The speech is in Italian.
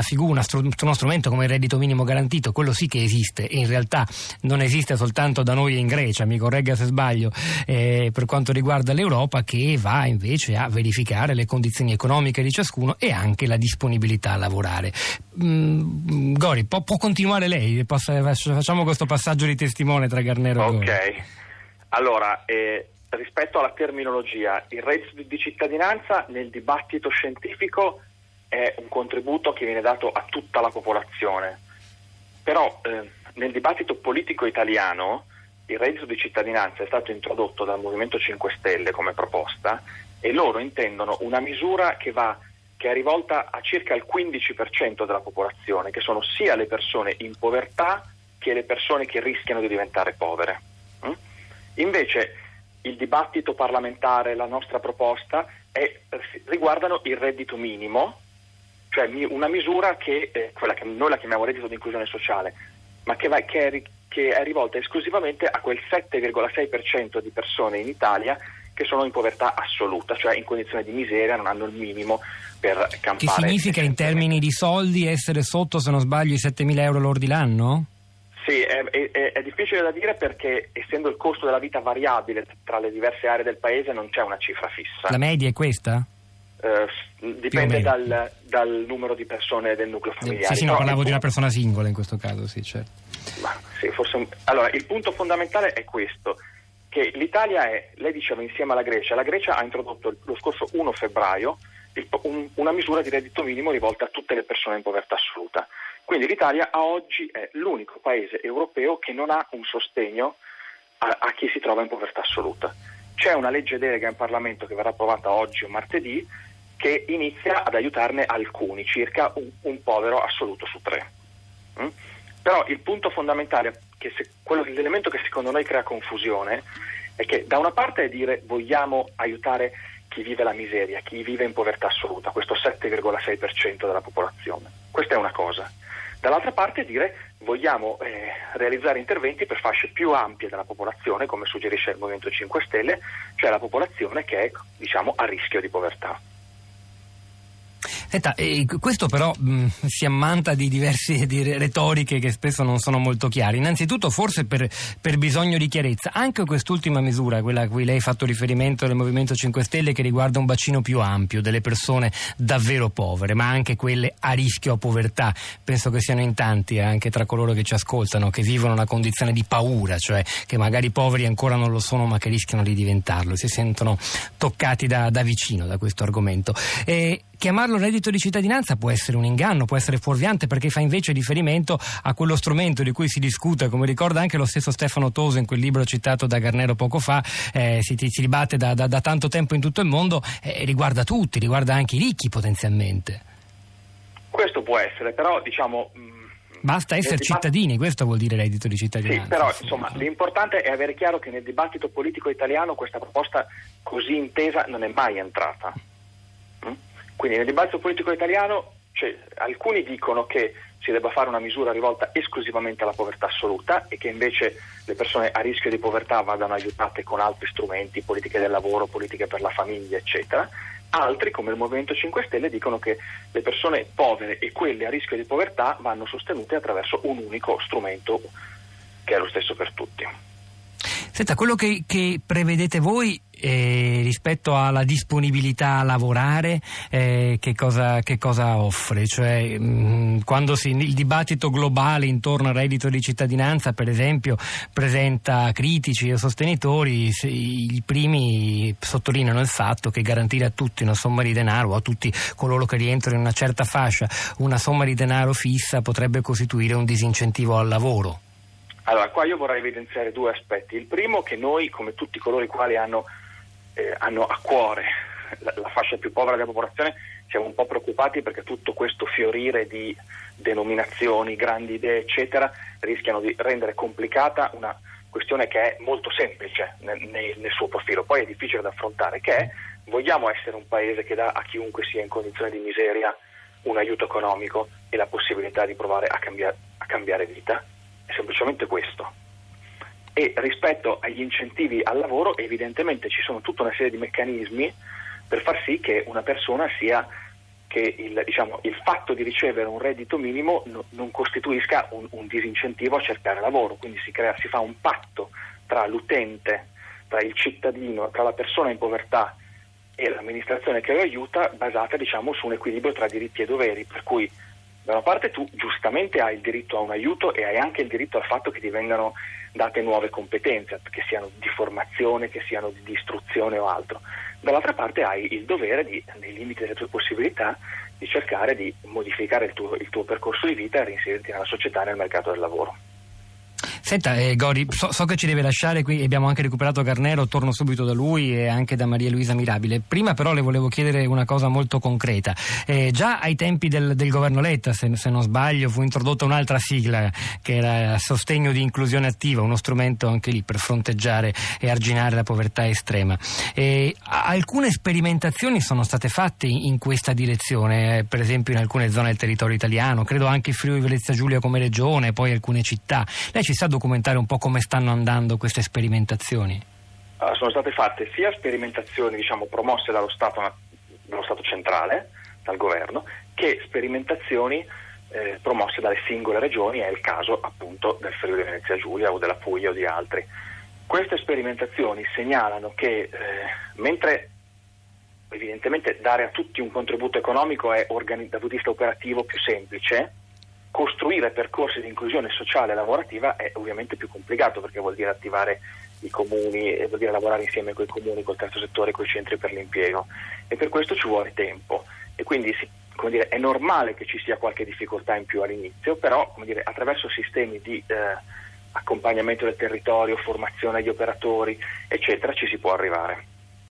una figura, uno strumento come il reddito minimo garantito, quello sì che esiste e in realtà non esiste soltanto da noi in Grecia, mi corregga se sbaglio, eh, per quanto riguarda l'Europa, che va invece a verificare le condizioni economiche di ciascuno e anche la disponibilità a lavorare. Mm, Gori, può, può, continuare lei? facciamo questo passaggio di testimone tra Garnero e Gori. Ok, allora... Eh rispetto alla terminologia, il reddito di cittadinanza nel dibattito scientifico è un contributo che viene dato a tutta la popolazione, però eh, nel dibattito politico italiano il reddito di cittadinanza è stato introdotto dal Movimento 5 Stelle come proposta e loro intendono una misura che, va, che è rivolta a circa il 15% della popolazione, che sono sia le persone in povertà che le persone che rischiano di diventare povere. Mm? Invece il dibattito parlamentare, la nostra proposta è, riguardano il reddito minimo, cioè una misura che, eh, quella che noi la chiamiamo reddito di inclusione sociale, ma che, va, che, è, che è rivolta esclusivamente a quel 7,6% di persone in Italia che sono in povertà assoluta, cioè in condizione di miseria, non hanno il minimo per campare. Che significa in termini di soldi essere sotto, se non sbaglio, i 7.000 euro lordi l'anno? Sì, è, è, è, difficile da dire perché essendo il costo della vita variabile tra le diverse aree del paese non c'è una cifra fissa. La media è questa? Uh, dipende dal, dal, numero di persone del nucleo familiare. Sì, sì, no, parlavo di una persona singola in questo caso, sì, certo. Ma, sì, un... Allora, il punto fondamentale è questo, che l'Italia è, lei diceva insieme alla Grecia, la Grecia ha introdotto lo scorso 1 febbraio un, una misura di reddito minimo rivolta a tutte le persone in povertà assoluta. Quindi l'Italia a oggi è l'unico paese europeo che non ha un sostegno a, a chi si trova in povertà assoluta. C'è una legge delega in Parlamento che verrà approvata oggi o martedì che inizia ad aiutarne alcuni, circa un, un povero assoluto su tre. Mm? Però il punto fondamentale, se, quello, l'elemento che secondo noi crea confusione, è che da una parte è dire vogliamo aiutare chi vive la miseria, chi vive in povertà assoluta, questo 7,6% della popolazione. Questa è una cosa. Dall'altra parte dire vogliamo eh, realizzare interventi per fasce più ampie della popolazione, come suggerisce il Movimento 5 Stelle, cioè la popolazione che è diciamo, a rischio di povertà. Senta, eh, questo però mh, si ammanta di diverse di retoriche che spesso non sono molto chiare. Innanzitutto, forse per, per, bisogno di chiarezza, anche quest'ultima misura, quella a cui lei ha fatto riferimento del Movimento 5 Stelle, che riguarda un bacino più ampio delle persone davvero povere, ma anche quelle a rischio a povertà, penso che siano in tanti eh, anche tra coloro che ci ascoltano, che vivono una condizione di paura, cioè che magari poveri ancora non lo sono, ma che rischiano di diventarlo, si sentono toccati da, da vicino da questo argomento. E, chiamarlo reddito di cittadinanza può essere un inganno, può essere fuorviante perché fa invece riferimento a quello strumento di cui si discute, come ricorda anche lo stesso Stefano Toso in quel libro citato da Garnero poco fa, eh, si, si, dibatte da, da, da, tanto tempo in tutto il mondo, eh, riguarda tutti, riguarda anche i ricchi potenzialmente. Questo può essere, però diciamo... Mh, Basta essere cittadini, questo vuol dire reddito di cittadinanza. Sì, però insomma l'importante è avere chiaro che nel dibattito politico italiano questa proposta così intesa non è mai entrata. Quindi nel dibattito politico italiano cioè, alcuni dicono che si debba fare una misura rivolta esclusivamente alla povertà assoluta e che invece le persone a rischio di povertà vadano aiutate con altri strumenti, politiche del lavoro, politiche per la famiglia, eccetera. Altri, come il Movimento 5 Stelle, dicono che le persone povere e quelle a rischio di povertà vanno sostenute attraverso un unico strumento che è lo stesso per tutti. Senta, quello che, che prevedete voi eh, rispetto alla disponibilità a lavorare, eh, che, cosa, che, cosa, offre? Cioè, mh, mm, quando si, il dibattito globale intorno al reddito di cittadinanza, per esempio, presenta critici e sostenitori, i primi sottolineano il fatto che garantire a tutti una somma di denaro, o a tutti coloro che rientrano in una certa fascia, una somma di denaro fissa potrebbe costituire un disincentivo al lavoro. Allora, qua io vorrei evidenziare due aspetti. Il primo che noi, come tutti coloro i quali hanno, eh, hanno a cuore la, la, fascia più povera della popolazione, siamo un po' preoccupati perché tutto questo fiorire di denominazioni, grandi idee, eccetera, rischiano di rendere complicata una questione che è molto semplice nel, nel, nel suo profilo, poi è difficile da affrontare, che è vogliamo essere un paese che dà a chiunque sia in condizione di miseria un aiuto economico e la possibilità di provare a, cambia- a cambiare vita? è semplicemente questo. E rispetto agli incentivi al lavoro, evidentemente ci sono tutta una serie di meccanismi per far sì che una persona sia che il, diciamo, il, fatto di ricevere un reddito minimo no, non costituisca un, un, disincentivo a cercare lavoro, quindi si, crea, si fa un patto tra l'utente, tra il cittadino, tra la persona in povertà e l'amministrazione che lo aiuta basata diciamo, su un equilibrio tra diritti e doveri, per cui da una parte tu giustamente hai il diritto a un aiuto e hai anche il diritto al fatto che ti vengano date nuove competenze, che siano di formazione, che siano di istruzione o altro. Dall'altra parte hai il dovere, di, nei limiti delle tue possibilità, di cercare di modificare il tuo, il tuo percorso di vita e reinserirti nella società e nel mercato del lavoro. Senta, eh, Gori, so, so, che ci deve lasciare qui, abbiamo anche recuperato Carnero, torno subito da lui e anche da Maria Luisa Mirabile. Prima però le volevo chiedere una cosa molto concreta. Eh, già ai tempi del, del governo Letta, se, se, non sbaglio, fu introdotta un'altra sigla che era sostegno di inclusione attiva, uno strumento anche lì per fronteggiare e arginare la povertà estrema. Eh, alcune sperimentazioni sono state fatte in, in questa direzione, eh, per esempio in alcune zone del territorio italiano, credo anche Friuli Venezia Giulia come regione, poi alcune città. Lei ci sa documentare un po' come stanno andando queste sperimentazioni? Uh, sono state fatte sia sperimentazioni diciamo, promosse dallo Stato, dallo Stato, centrale, dal governo, che sperimentazioni eh, promosse dalle singole regioni, è il caso appunto del Friuli Venezia Giulia o della Puglia o di altri. Queste sperimentazioni segnalano che eh, mentre evidentemente dare a tutti un contributo economico è organi- dal punto di vista operativo più semplice, costruire percorsi di inclusione sociale e lavorativa è ovviamente più complicato perché vuol dire attivare i comuni e vuol dire lavorare insieme con i comuni, col terzo settore, con i centri per l'impiego e per questo ci vuole tempo e quindi dire, è normale che ci sia qualche difficoltà in più all'inizio, però dire, attraverso sistemi di eh, accompagnamento del territorio, formazione agli operatori, eccetera, ci si può arrivare.